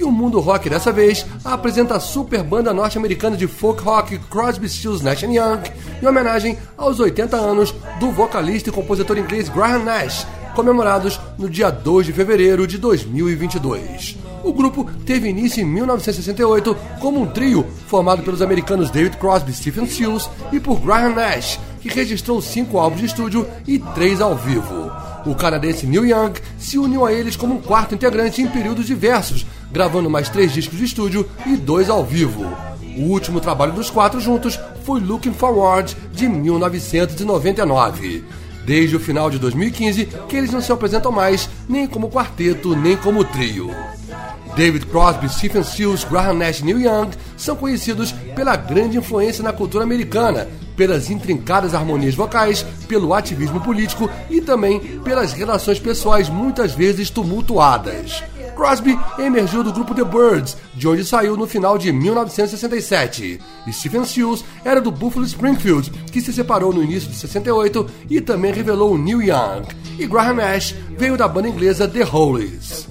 E o Mundo Rock dessa vez apresenta a super banda norte-americana de folk rock Crosby, Stills, Nash Young, em homenagem aos 80 anos do vocalista e compositor inglês Graham Nash, comemorados no dia 2 de fevereiro de 2022. O grupo teve início em 1968 como um trio formado pelos americanos David Crosby, Stephen Stills e por Graham Nash, que registrou cinco álbuns de estúdio e três ao vivo. O canadense Neil Young se uniu a eles como um quarto integrante em períodos diversos, gravando mais três discos de estúdio e dois ao vivo. O último trabalho dos quatro juntos foi Looking Forward, de 1999. Desde o final de 2015 que eles não se apresentam mais, nem como quarteto, nem como trio. David Crosby, Stephen Stills, Graham Nash e Neil Young são conhecidos pela grande influência na cultura americana, pelas intrincadas harmonias vocais, pelo ativismo político e também pelas relações pessoais muitas vezes tumultuadas. Crosby emergiu do grupo The Birds, de onde saiu no final de 1967. E Stephen Stills era do Buffalo Springfield, que se separou no início de 68 e também revelou Neil Young. E Graham Nash veio da banda inglesa The Hollies.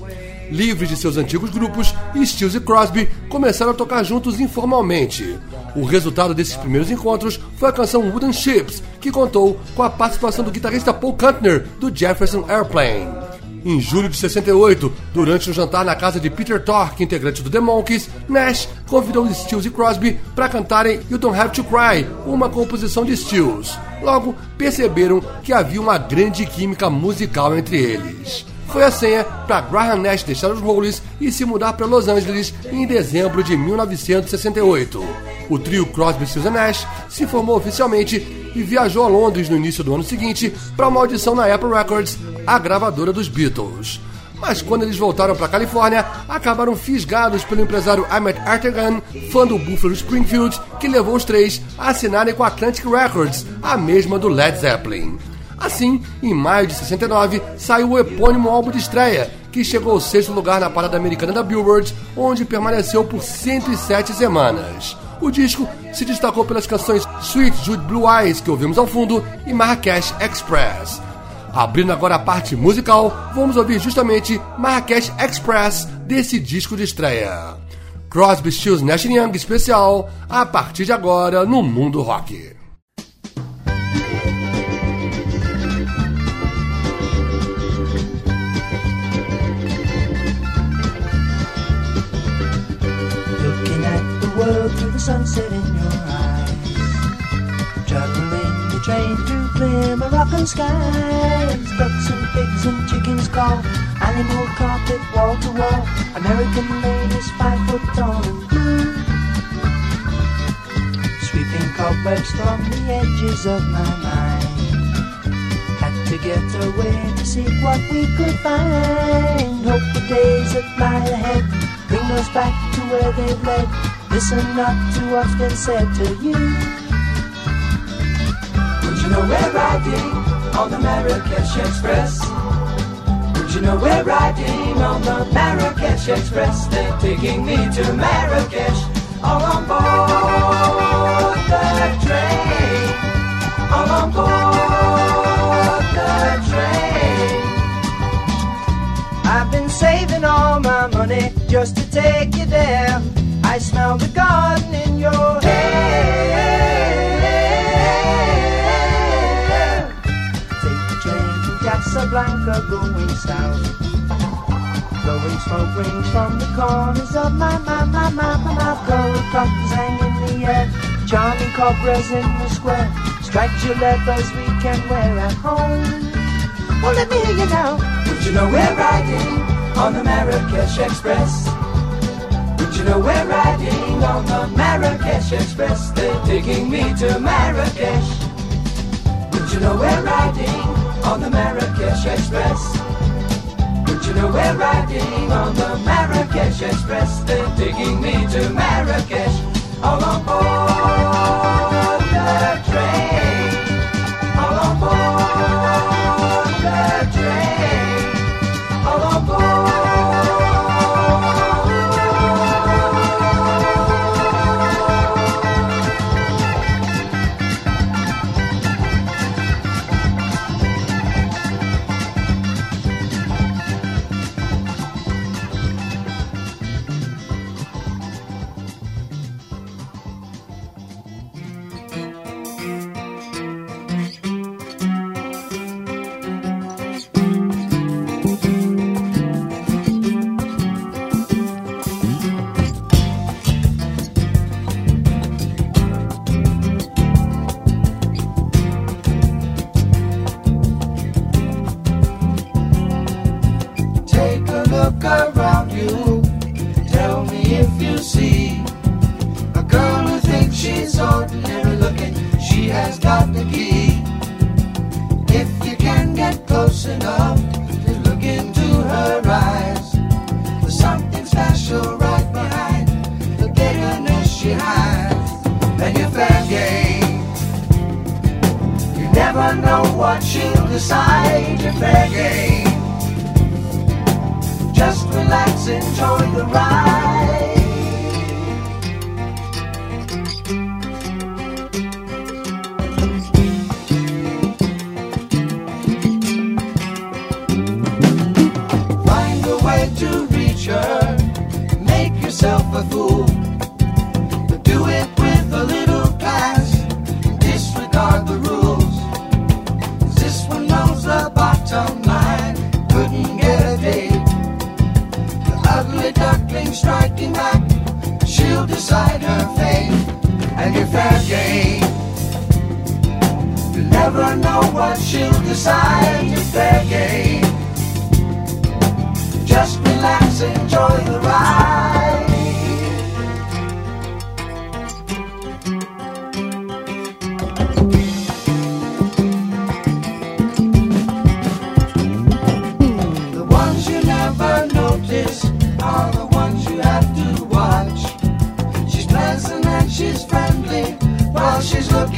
Livres de seus antigos grupos, Stills e Crosby começaram a tocar juntos informalmente. O resultado desses primeiros encontros foi a canção Wooden Ships, que contou com a participação do guitarrista Paul Kantner, do Jefferson Airplane. Em julho de 68, durante um jantar na casa de Peter Tork, integrante do The Monkees, Nash convidou Stills e Crosby para cantarem You Don't Have to Cry, uma composição de Stills. Logo, perceberam que havia uma grande química musical entre eles foi a senha para Graham Nash deixar os Rollies e se mudar para Los Angeles em dezembro de 1968. O trio Crosby, Stills Nash se formou oficialmente e viajou a Londres no início do ano seguinte para uma audição na Apple Records, a gravadora dos Beatles. Mas quando eles voltaram para Califórnia, acabaram fisgados pelo empresário Ahmet Artegan, fã do Buffalo Springfield, que levou os três a assinarem com a Atlantic Records, a mesma do Led Zeppelin. Assim, em maio de 69, saiu o epônimo álbum de estreia, que chegou ao sexto lugar na parada americana da Billboard, onde permaneceu por 107 semanas. O disco se destacou pelas canções Sweet Jude Blue Eyes, que ouvimos ao fundo, e Marrakech Express. Abrindo agora a parte musical, vamos ouvir justamente Marrakech Express desse disco de estreia. Crosby, Stills, Nash Young especial, a partir de agora no Mundo Rock. Through the sunset in your eyes. Juggling the train through clear Moroccan skies. Ducks and pigs and chickens call. Animal carpet wall to wall. American ladies five foot tall and blue. Sweeping cobwebs from the edges of my mind. Had to get away to seek what we could find. Hope the days that lie ahead bring us back to where they've led Listen not to what's been said to you. Would you know we're riding on the Marrakesh Express? Would you know we're riding on the Marrakesh Express? They're taking me to Marrakesh, all on board the train, all on board the train. I've been saving all my money just to take you there. I smell the garden in your hair. Take the train to Casablanca going south. Blowing smoke rings from the corners of my, my, my, my, my mouth. Gold buttons hang in the air. Charming cobras in the square. Striped leathers we can wear at home. Well, let me hear you now. Would you know we're riding on the Marrakesh Express? You know we're riding on the Marrakesh Express? They're taking me to Marrakesh. Would you know we're riding on the Marrakesh Express? Would you know we're riding on the Marrakesh Express? They're taking me to Marrakesh. All on board. disappear.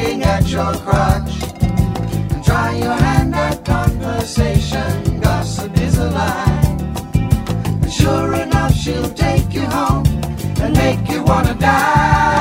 looking at your crotch. And try your hand at conversation, gossip is a lie. And sure enough, she'll take you home and make you wanna die.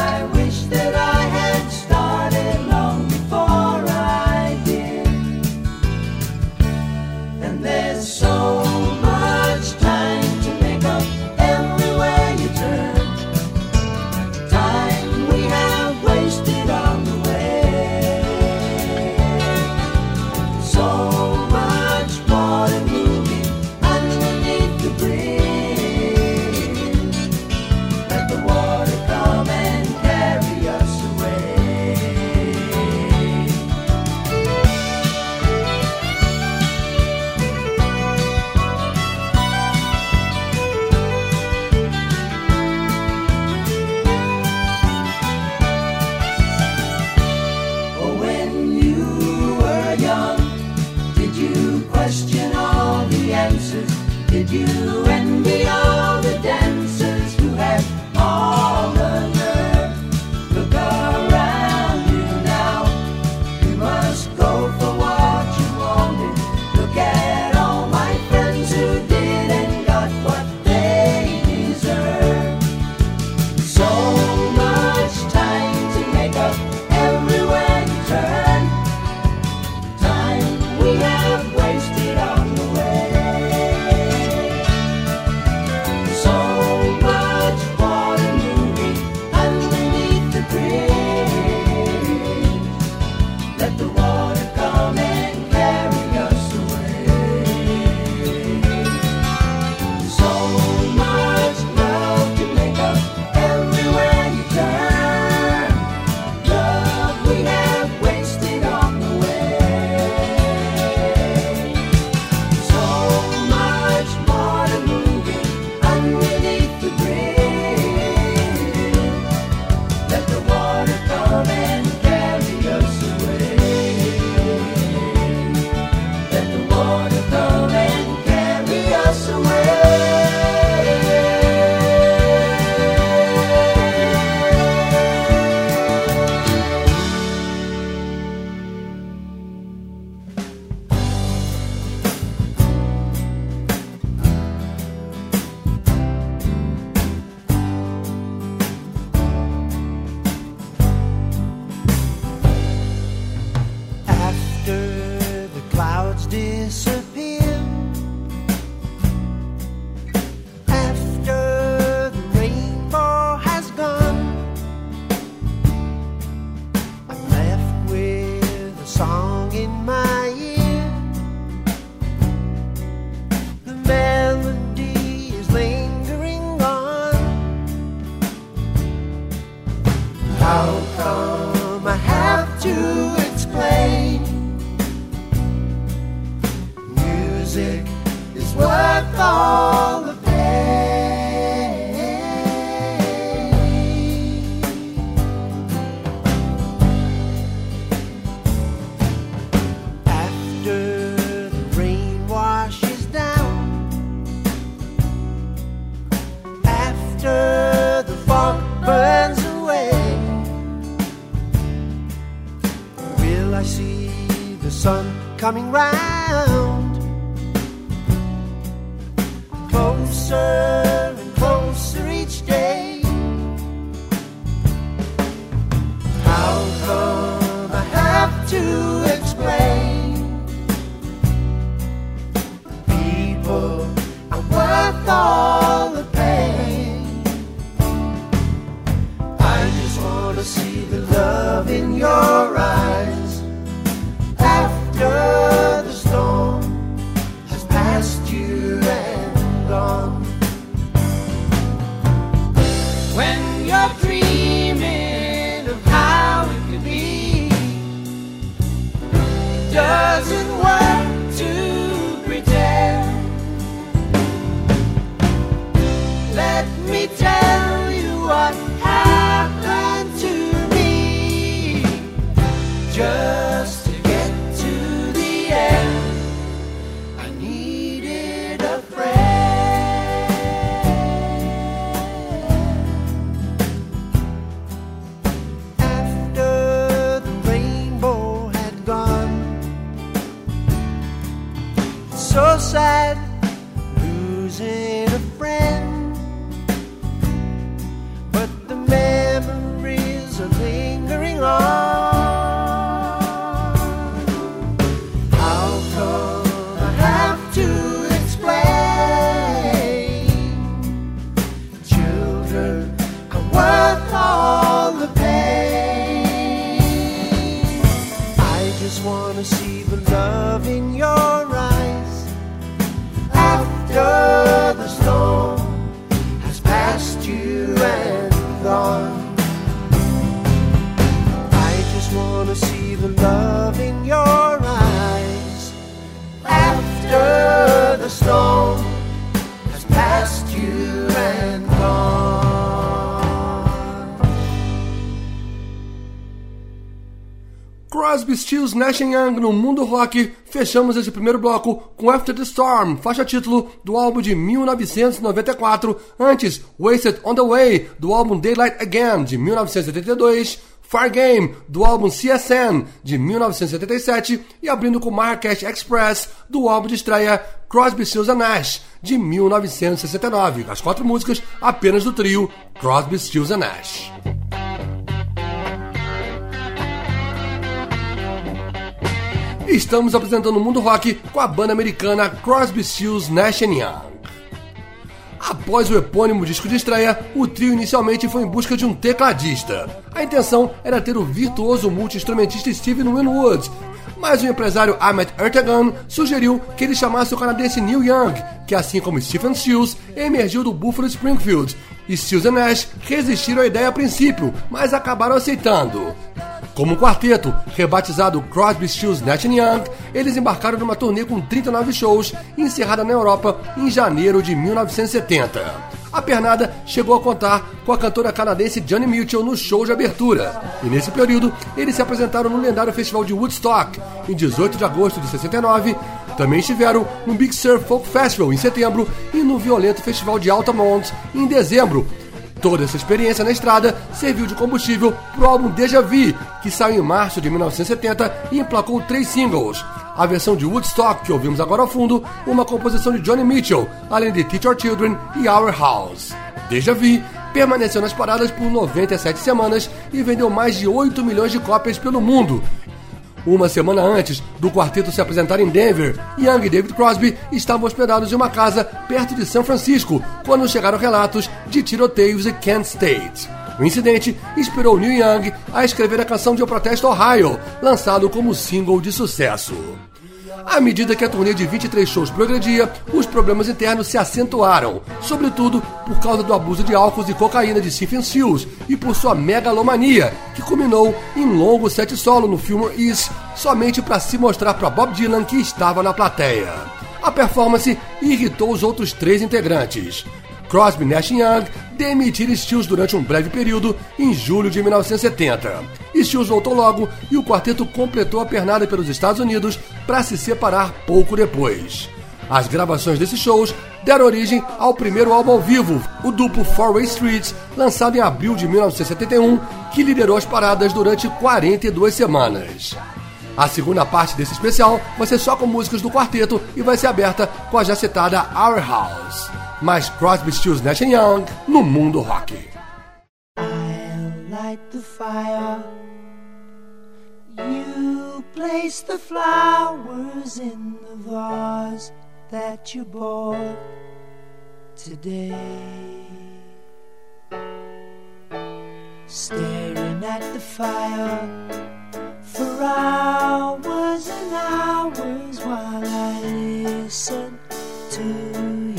to the storm has passed you and gone. Crosby, Stills, Nash Young no mundo rock. Fechamos esse primeiro bloco com After the Storm, faixa título do álbum de 1994. Antes, Wasted on the Way, do álbum Daylight Again, de 1982. Far Game, do álbum CSN, de 1977. E abrindo com Marrakech Express, do álbum de estreia Crosby, Stills Nash, de 1969. As quatro músicas apenas do trio Crosby, Stills Nash. Estamos apresentando o mundo rock com a banda americana Crosby, Stills, Nash Young. Após o epônimo disco de estreia, o trio inicialmente foi em busca de um tecladista. A intenção era ter o virtuoso multi-instrumentista Steven Winwood, mas o empresário Ahmet Ertegun sugeriu que ele chamasse o canadense Neil Young, que assim como Stephen Stills, emergiu do Buffalo Springfield. E Stills e Nash resistiram à ideia a princípio, mas acabaram aceitando. Como quarteto, rebatizado Crosby, Stills, Nash Young, eles embarcaram numa turnê com 39 shows, encerrada na Europa em janeiro de 1970. A pernada chegou a contar com a cantora canadense Johnny Mitchell no show de abertura. E nesse período, eles se apresentaram no lendário festival de Woodstock, em 18 de agosto de 69. Também estiveram no Big Sur Folk Festival, em setembro, e no violento festival de Altamont, em dezembro, Toda essa experiência na estrada serviu de combustível para o álbum Deja Vu, que saiu em março de 1970 e emplacou três singles. A versão de Woodstock, que ouvimos agora ao fundo, uma composição de Johnny Mitchell, além de Teach Our Children e Our House. Deja Vu permaneceu nas paradas por 97 semanas e vendeu mais de 8 milhões de cópias pelo mundo. Uma semana antes do quarteto se apresentar em Denver, Young e David Crosby estavam hospedados em uma casa perto de São Francisco quando chegaram relatos de tiroteios em Kent State. O incidente inspirou Neil Young a escrever a canção de O Protesto Ohio, lançado como single de sucesso. À medida que a turnê de 23 shows progredia, os problemas internos se acentuaram, sobretudo por causa do abuso de álcool e cocaína de Stephen Stills e por sua megalomania, que culminou em longo set solo no filme Is, somente para se mostrar para Bob Dylan que estava na plateia. A performance irritou os outros três integrantes. Crosby, Nash Young demitiram Stills durante um breve período em julho de 1970. Stills voltou logo e o quarteto completou a pernada pelos Estados Unidos para se separar pouco depois. As gravações desses shows deram origem ao primeiro álbum ao vivo, o duplo Four Way Streets, lançado em abril de 1971, que liderou as paradas durante 42 semanas. A segunda parte desse especial vai ser só com músicas do quarteto e vai ser aberta com a já citada Our House. Mais Crosby, Stills, Nash Young no mundo rock. Light the fire. You place the flowers in the vase that you bought today. Staring at the fire for hours and hours while I listen to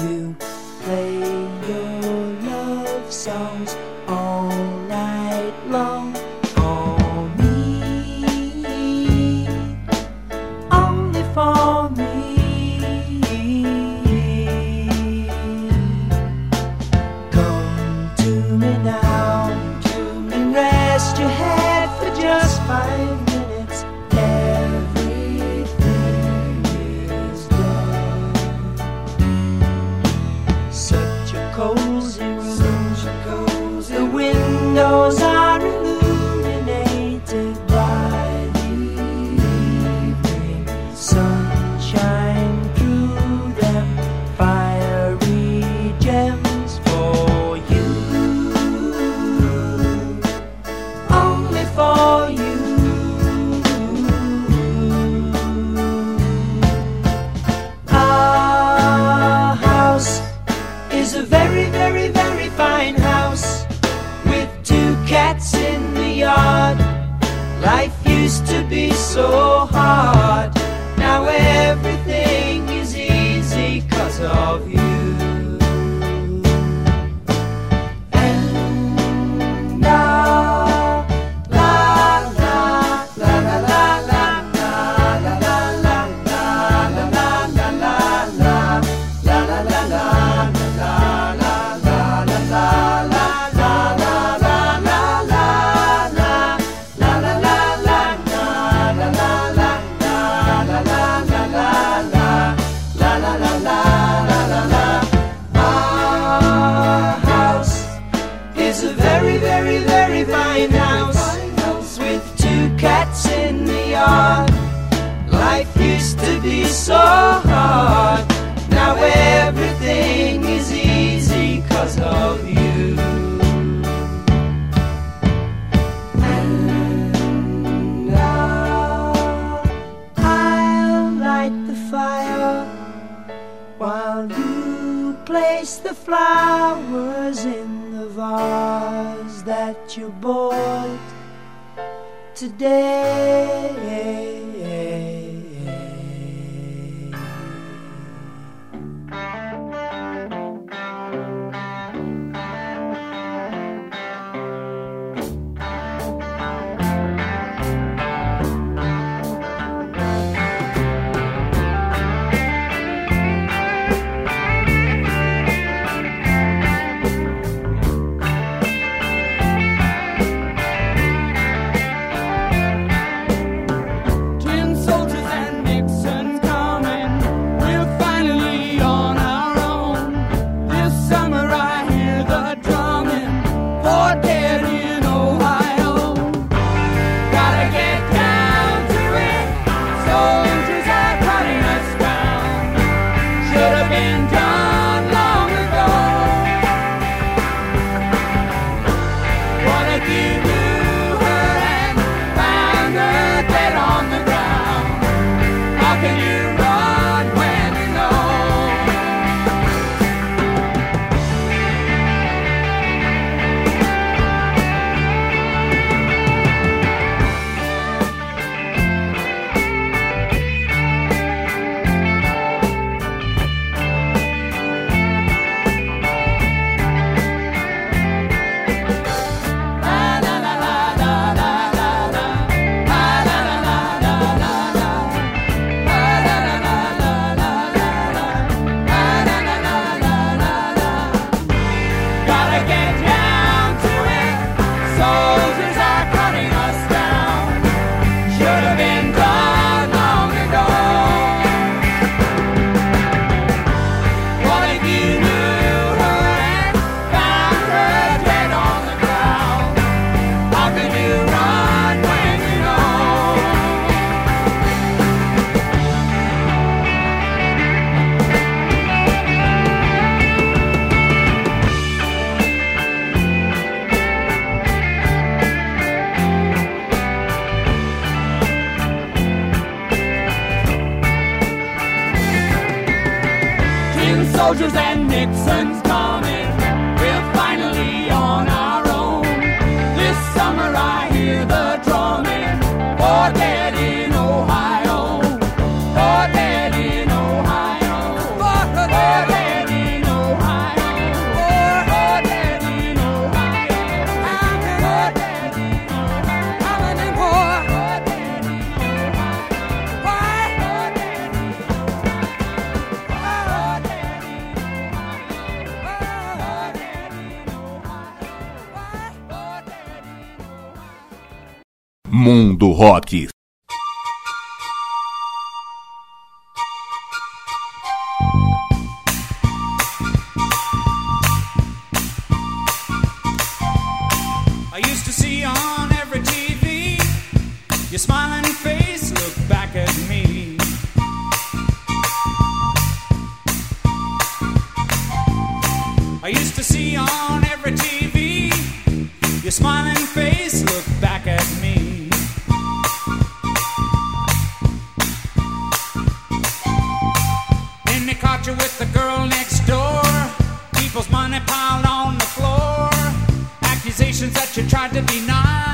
you play your love songs all love. Flowers in the vase that you bought today. face look back at me. Then they caught you with the girl next door. People's money piled on the floor. Accusations that you tried to deny.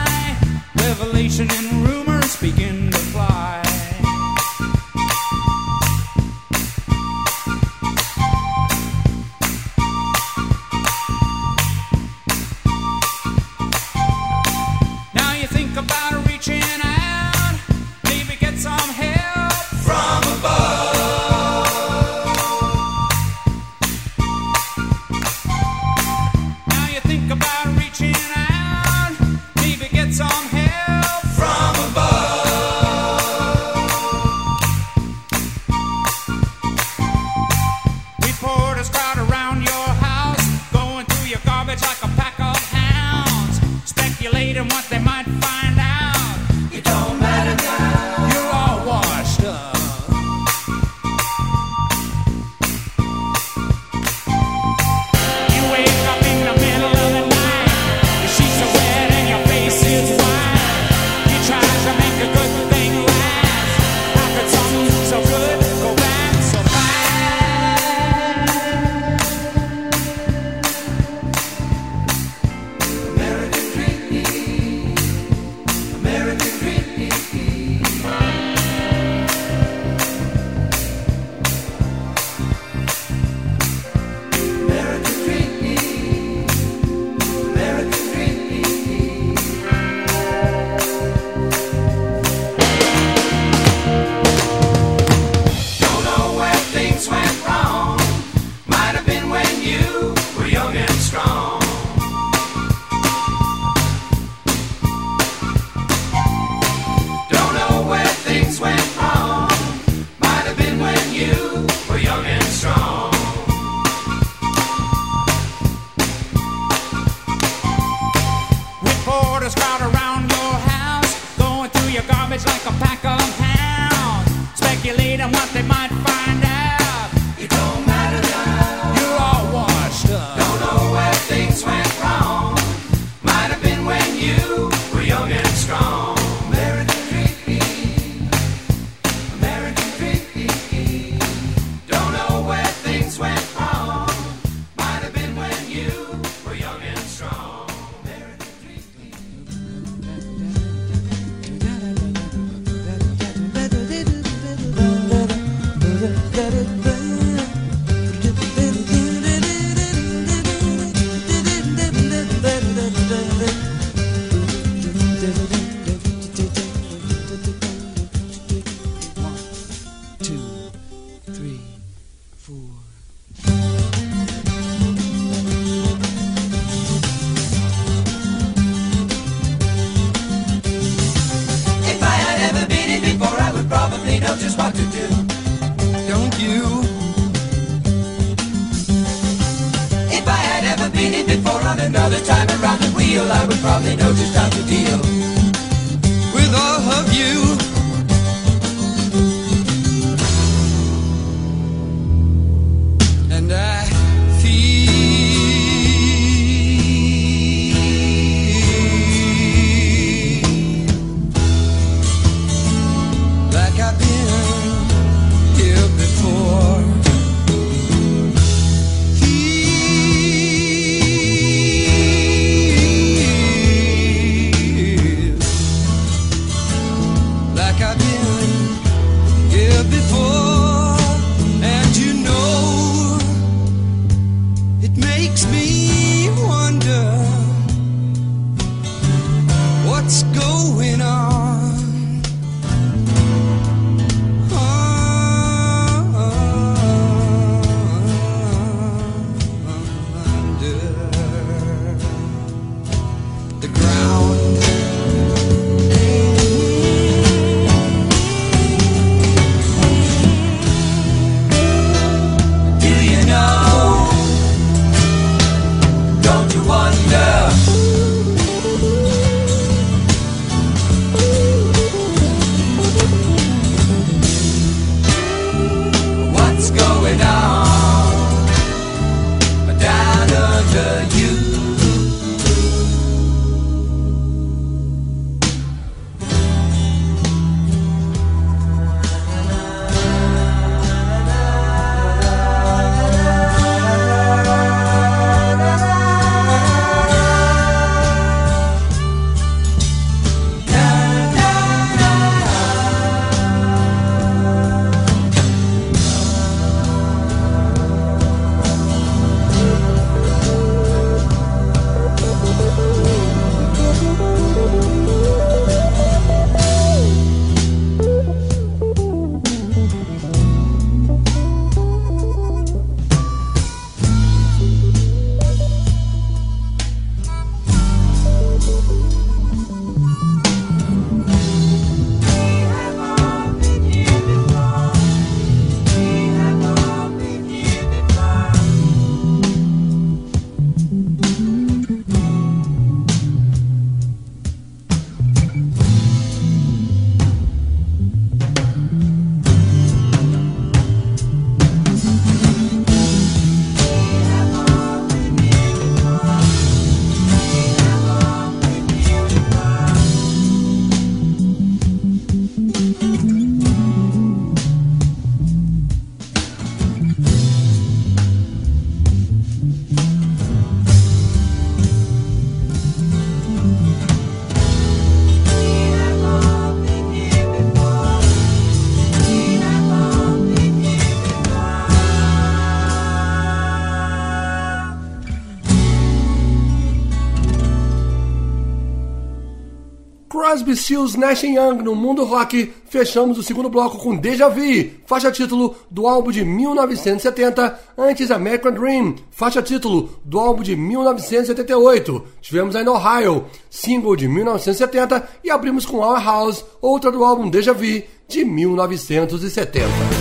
Crosby, Stills, Nash Young no mundo rock, fechamos o segundo bloco com Deja Vu, faixa título do álbum de 1970, antes American Dream, faixa título do álbum de 1978. Tivemos no Ohio, single de 1970 e abrimos com Our House, outra do álbum Deja Vu de 1970.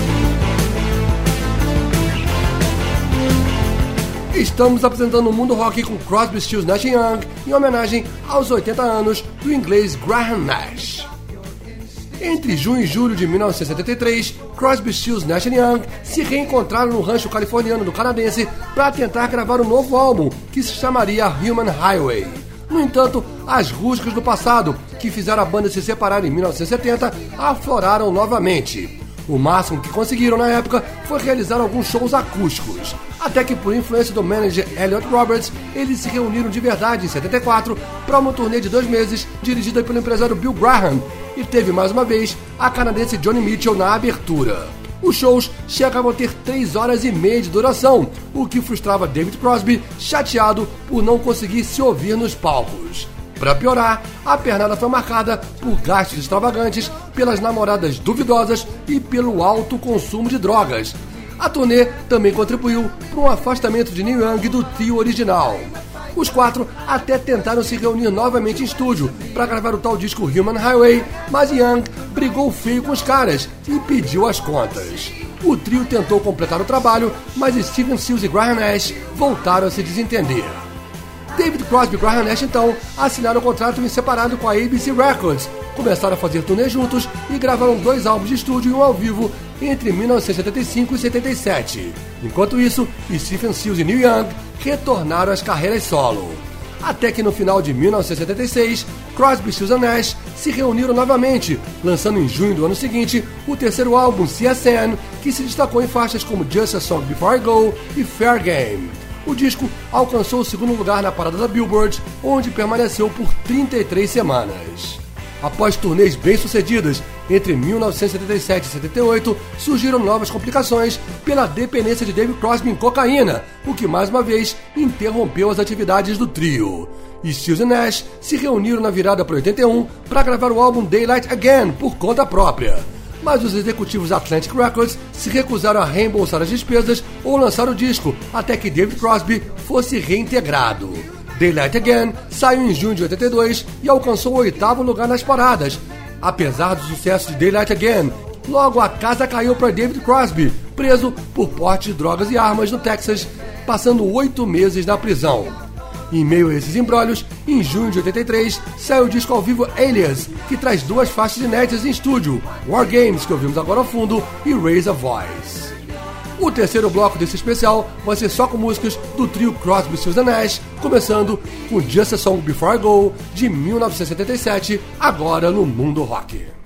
Estamos apresentando o mundo rock com Crosby, Stills, Nash Young em homenagem aos 80 anos do inglês Graham Nash. Entre junho e julho de 1973, Crosby, Stills, Nash Young se reencontraram no rancho californiano do canadense para tentar gravar um novo álbum que se chamaria Human Highway. No entanto, as rusgas do passado, que fizeram a banda se separar em 1970, afloraram novamente. O máximo que conseguiram na época foi realizar alguns shows acústicos. Até que, por influência do manager Elliot Roberts, eles se reuniram de verdade em 74 para uma turnê de dois meses dirigida pelo empresário Bill Graham e teve mais uma vez a canadense Johnny Mitchell na abertura. Os shows chegavam a ter 3 horas e meia de duração, o que frustrava David Crosby, chateado por não conseguir se ouvir nos palcos. Para piorar, a pernada foi marcada por gastos extravagantes, pelas namoradas duvidosas e pelo alto consumo de drogas. A turnê também contribuiu para um afastamento de Neil Young do trio original. Os quatro até tentaram se reunir novamente em estúdio para gravar o tal disco Human Highway, mas Young brigou feio com os caras e pediu as contas. O trio tentou completar o trabalho, mas Steven Stills e Graham Nash voltaram a se desentender. David Crosby e Graham Nash então assinaram um contrato em separado com a ABC Records, começaram a fazer turnê juntos e gravaram dois álbuns de estúdio e um ao vivo entre 1975 e 77. Enquanto isso, Stephen Stills e Neil Young retornaram às carreiras solo. Até que no final de 1976, Crosby, Stills e Nash se reuniram novamente, lançando em junho do ano seguinte o terceiro álbum CSN, que se destacou em faixas como Just a Song Before I Go e Fair Game. O disco alcançou o segundo lugar na parada da Billboard, onde permaneceu por 33 semanas. Após turnês bem-sucedidas entre 1977 e 78, surgiram novas complicações pela dependência de David Crosby em cocaína, o que mais uma vez interrompeu as atividades do trio. Stills e Nash se reuniram na virada para 81 para gravar o álbum Daylight Again por conta própria. Mas os executivos Atlantic Records se recusaram a reembolsar as despesas ou lançar o disco até que David Crosby fosse reintegrado. Daylight Again saiu em junho de 82 e alcançou o oitavo lugar nas paradas. Apesar do sucesso de Daylight Again, logo a casa caiu para David Crosby, preso por porte de drogas e armas no Texas, passando oito meses na prisão. Em meio a esses embrólios, em junho de 83, saiu o disco ao vivo Alias, que traz duas faixas inéditas em estúdio, War Games, que ouvimos agora ao fundo, e Raise a Voice. O terceiro bloco desse especial vai ser só com músicas do trio Crosby, Stills Nash, começando com Just a Song Before I Go, de 1977, agora no Mundo Rock.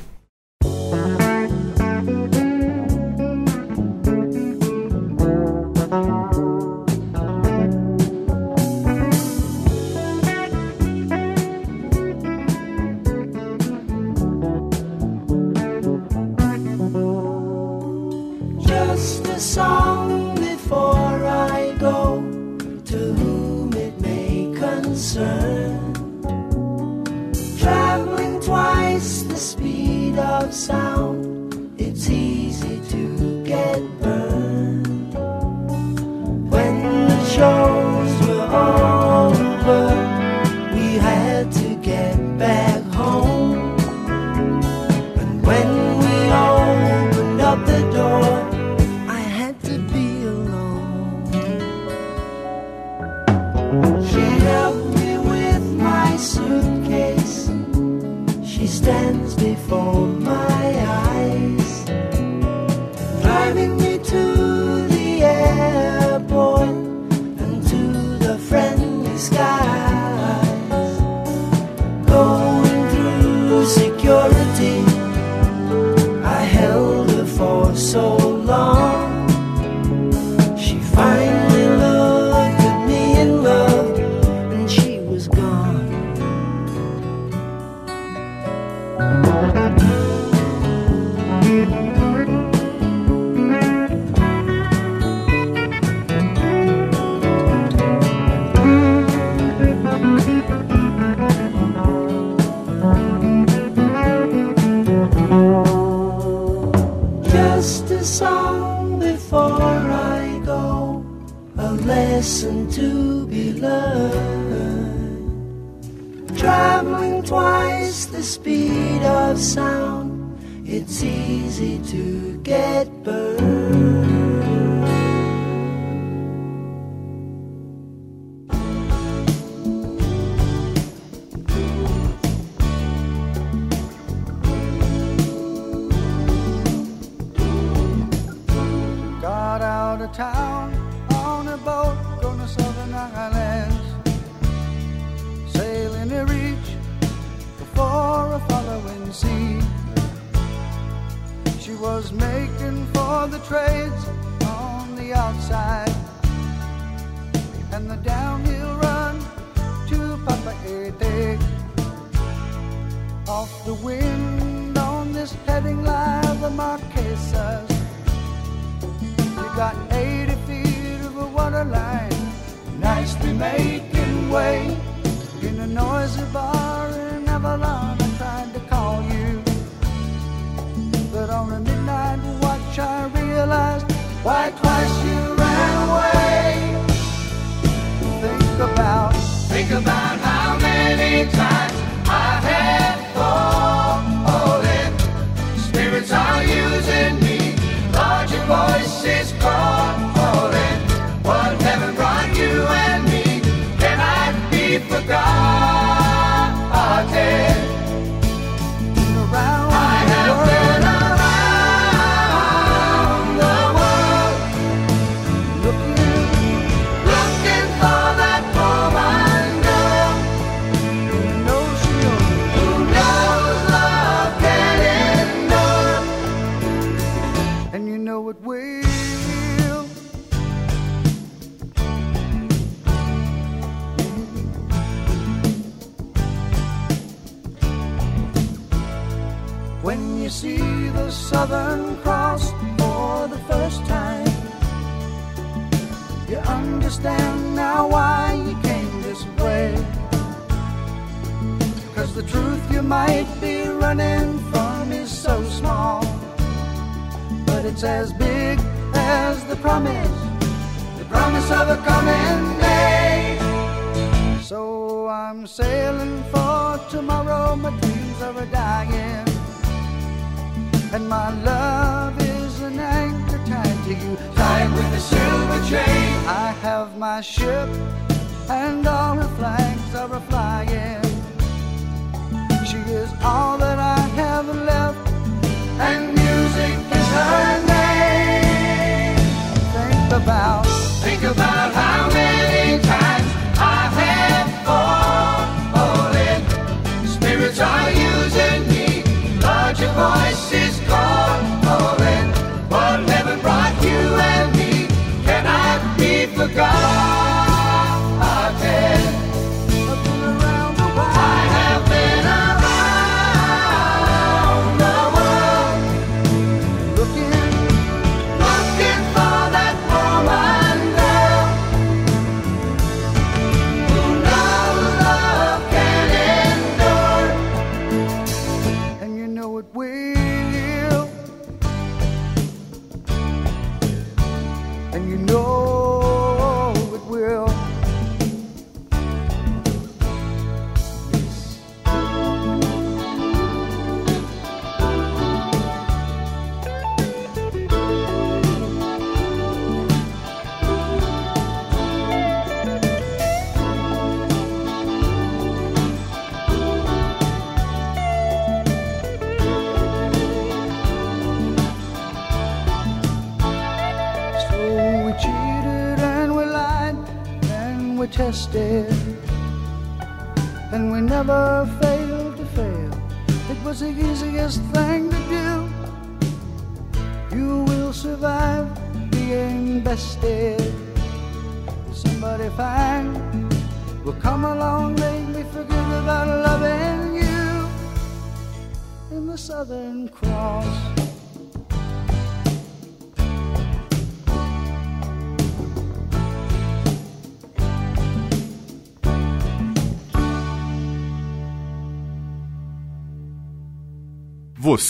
times. Southern Cross for the first time. You understand now why you came this way. Cause the truth you might be running from is so small. But it's as big as the promise, the promise of a coming day. So I'm sailing for tomorrow, my dreams are dying and my love is an anchor tied to you, tied with a silver chain. I have my ship, and all her flags are flying. She is all that I have left, and music is her name. Think about, think about how many times I have fallen. Spirits are using voices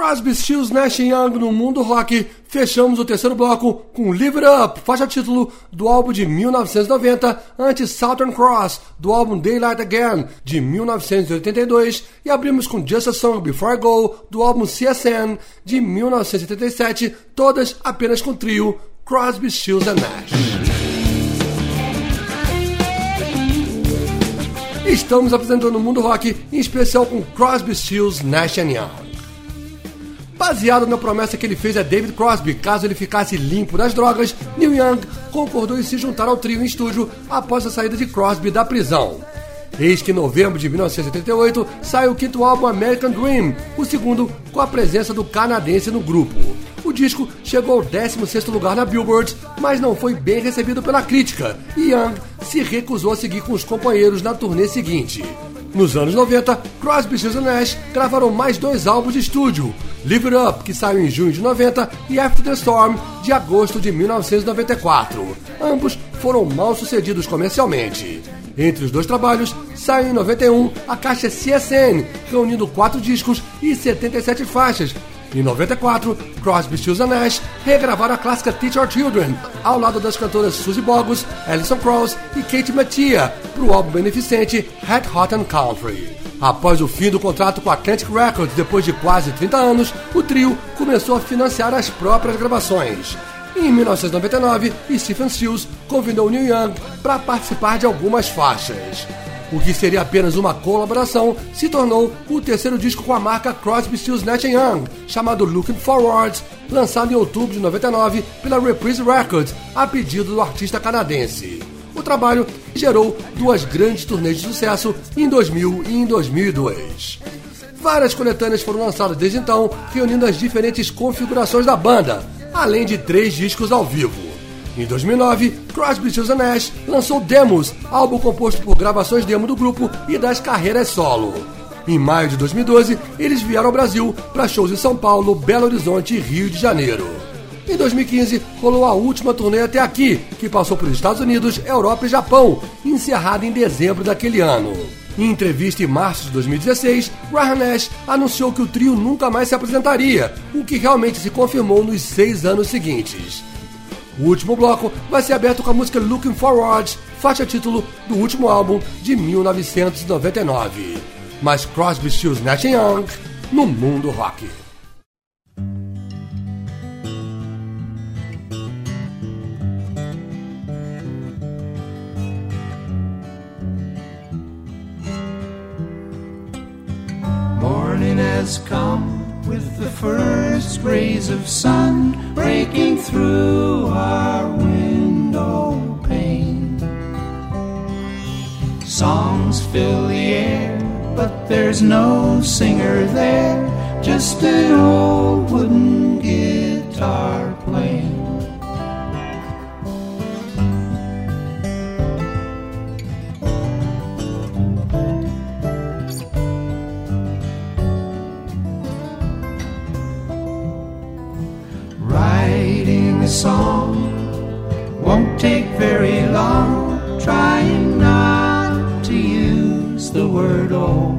Crosby, Stills, Nash Young no mundo rock. Fechamos o terceiro bloco com Live It Up, faixa título do álbum de 1990, antes Southern Cross, do álbum Daylight Again, de 1982, e abrimos com Just a Song Before I Go, do álbum CSN, de 1977, todas apenas com o trio Crosby, Stills and Nash. Estamos apresentando o mundo rock, em especial com Crosby, Stills, Nash Young. Baseado na promessa que ele fez a David Crosby, caso ele ficasse limpo das drogas, Neil Young concordou em se juntar ao trio em estúdio após a saída de Crosby da prisão. Eis que em novembro de 1978 sai o quinto álbum American Dream, o segundo com a presença do canadense no grupo. O disco chegou ao 16º lugar na Billboard, mas não foi bem recebido pela crítica, e Young se recusou a seguir com os companheiros na turnê seguinte. Nos anos 90, Crosby, Stills Nash gravaram mais dois álbuns de estúdio, Live It Up, que saiu em junho de 90, e After the Storm, de agosto de 1994. Ambos foram mal sucedidos comercialmente. Entre os dois trabalhos, saiu em 91 a caixa CSN, reunindo quatro discos e 77 faixas. Em 94, Crosby, Stills Nash regravaram a clássica Teach Our Children, ao lado das cantoras Suzy Boggles, Alison Krauss e Kate Mattia, para o álbum beneficente Hat Hot and Country. Após o fim do contrato com a Atlantic Records, depois de quase 30 anos, o trio começou a financiar as próprias gravações. Em 1999, Stephen Stills convidou Neil Young para participar de algumas faixas. O que seria apenas uma colaboração se tornou o terceiro disco com a marca Crosby, Stills, Nash Young, chamado Looking Forward, lançado em outubro de 99 pela Reprise Records, a pedido do artista canadense. O trabalho gerou duas grandes turnês de sucesso em 2000 e em 2002. Várias coletâneas foram lançadas desde então, reunindo as diferentes configurações da banda, além de três discos ao vivo. Em 2009, Crosby, Stills Nash lançou Demos, álbum composto por gravações demo do grupo e das carreiras solo. Em maio de 2012, eles vieram ao Brasil para shows em São Paulo, Belo Horizonte e Rio de Janeiro. Em 2015, rolou a última turnê até aqui, que passou por Estados Unidos, Europa e Japão, encerrada em dezembro daquele ano. Em entrevista em março de 2016, Graham Nash anunciou que o trio nunca mais se apresentaria, o que realmente se confirmou nos seis anos seguintes. O último bloco vai ser aberto com a música Looking Forward, faixa título do último álbum de 1999. Mas Crosby, Stills, Nash Young no mundo rock. Has come with the first rays of sun breaking through our window pane. Songs fill the air, but there's no singer there, just an old wooden guitar playing. Song won't take very long. Trying not to use the word old.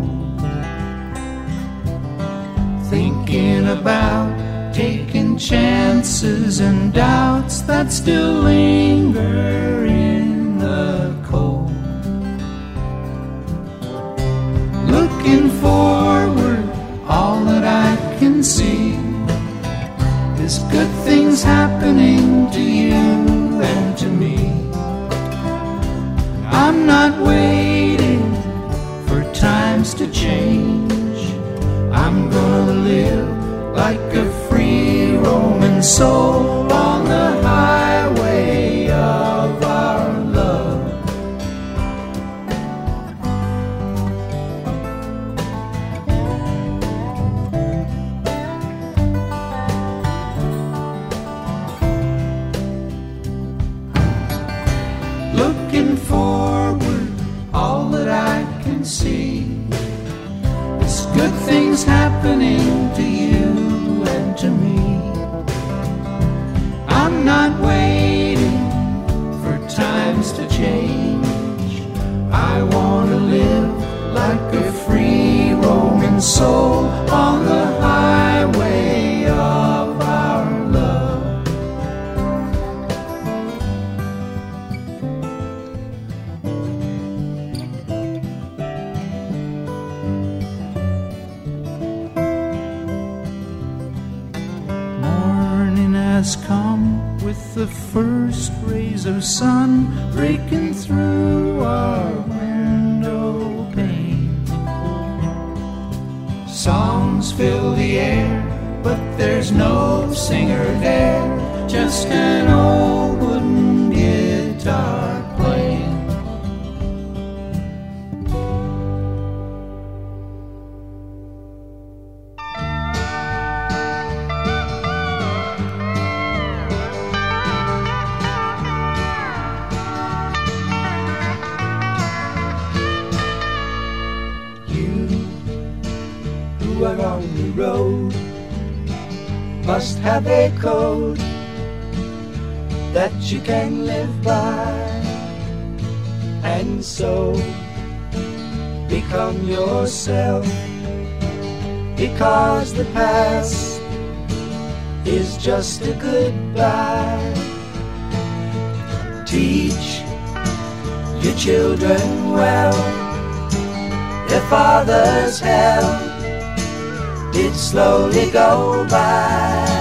Thinking about taking chances and doubts that still linger in the cold. Looking forward, all that I can see is good things happening to you and to me. I'm not waiting for times to change. I'm gonna live like a free Roman soul of sun breaking through our window pane. Songs fill the air, but there's no singer there, just an old code that you can live by, and so become yourself because the past is just a goodbye. Teach your children well their father's hell did slowly go by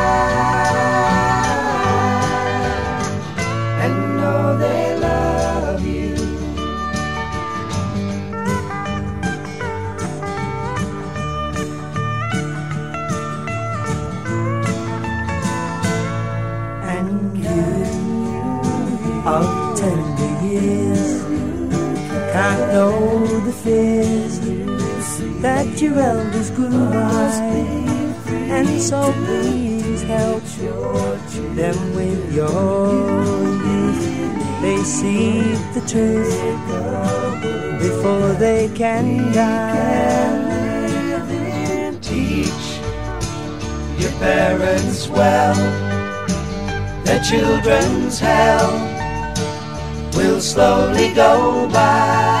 Can't know the fears that your elders grew by, and so please help them with your youth. They see the truth before they can die. Teach your parents well. Their children's hell will slowly go by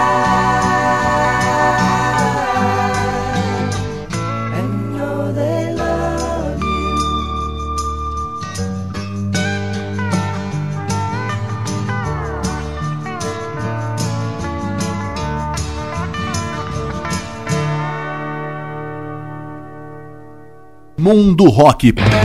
Mundo Rock.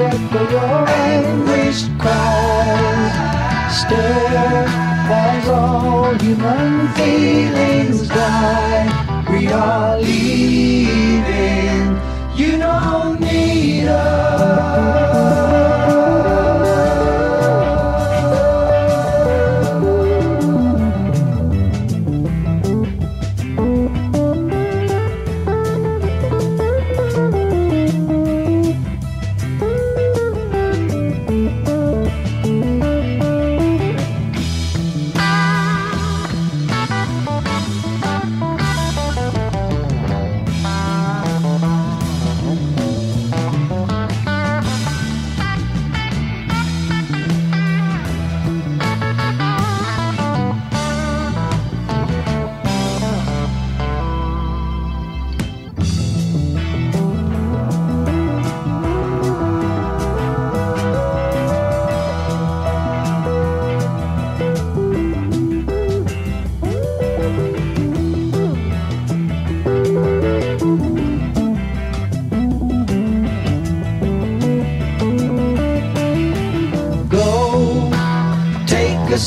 Echo your anguished cries. Stare as all human feelings die. We are leaving. You don't need us.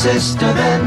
sister then.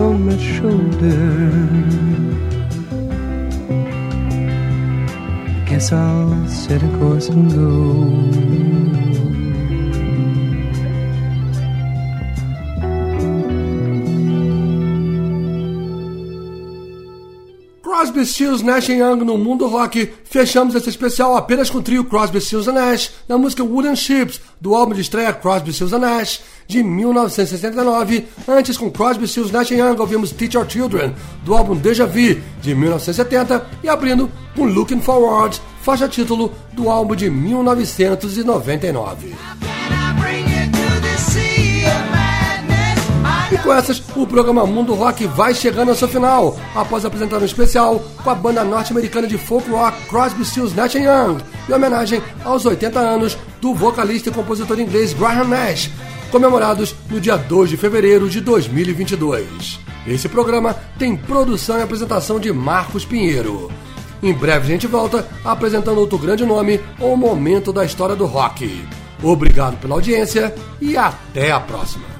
On my shoulder. Guess I'll set a course and go. Crosby, Stills, Nash Young no mundo rock. Fechamos esse especial apenas com o trio Crosby, Stills Nash na música Wooden Ships do álbum de estreia Crosby, Stills Nash de 1969. Antes com Crosby, Stills, Nash Young ouvimos Teach Our Children do álbum Deja Vu de 1970 e abrindo com Looking Forward, faixa título do álbum de 1999. E com essas, o programa Mundo Rock vai chegando ao seu final, após apresentar um especial com a banda norte-americana de folk rock Crosby, Stills, Nash Young, em homenagem aos 80 anos do vocalista e compositor inglês Graham Nash, comemorados no dia 2 de fevereiro de 2022. Esse programa tem produção e apresentação de Marcos Pinheiro. Em breve a gente volta apresentando outro grande nome ou momento da história do rock. Obrigado pela audiência e até a próxima.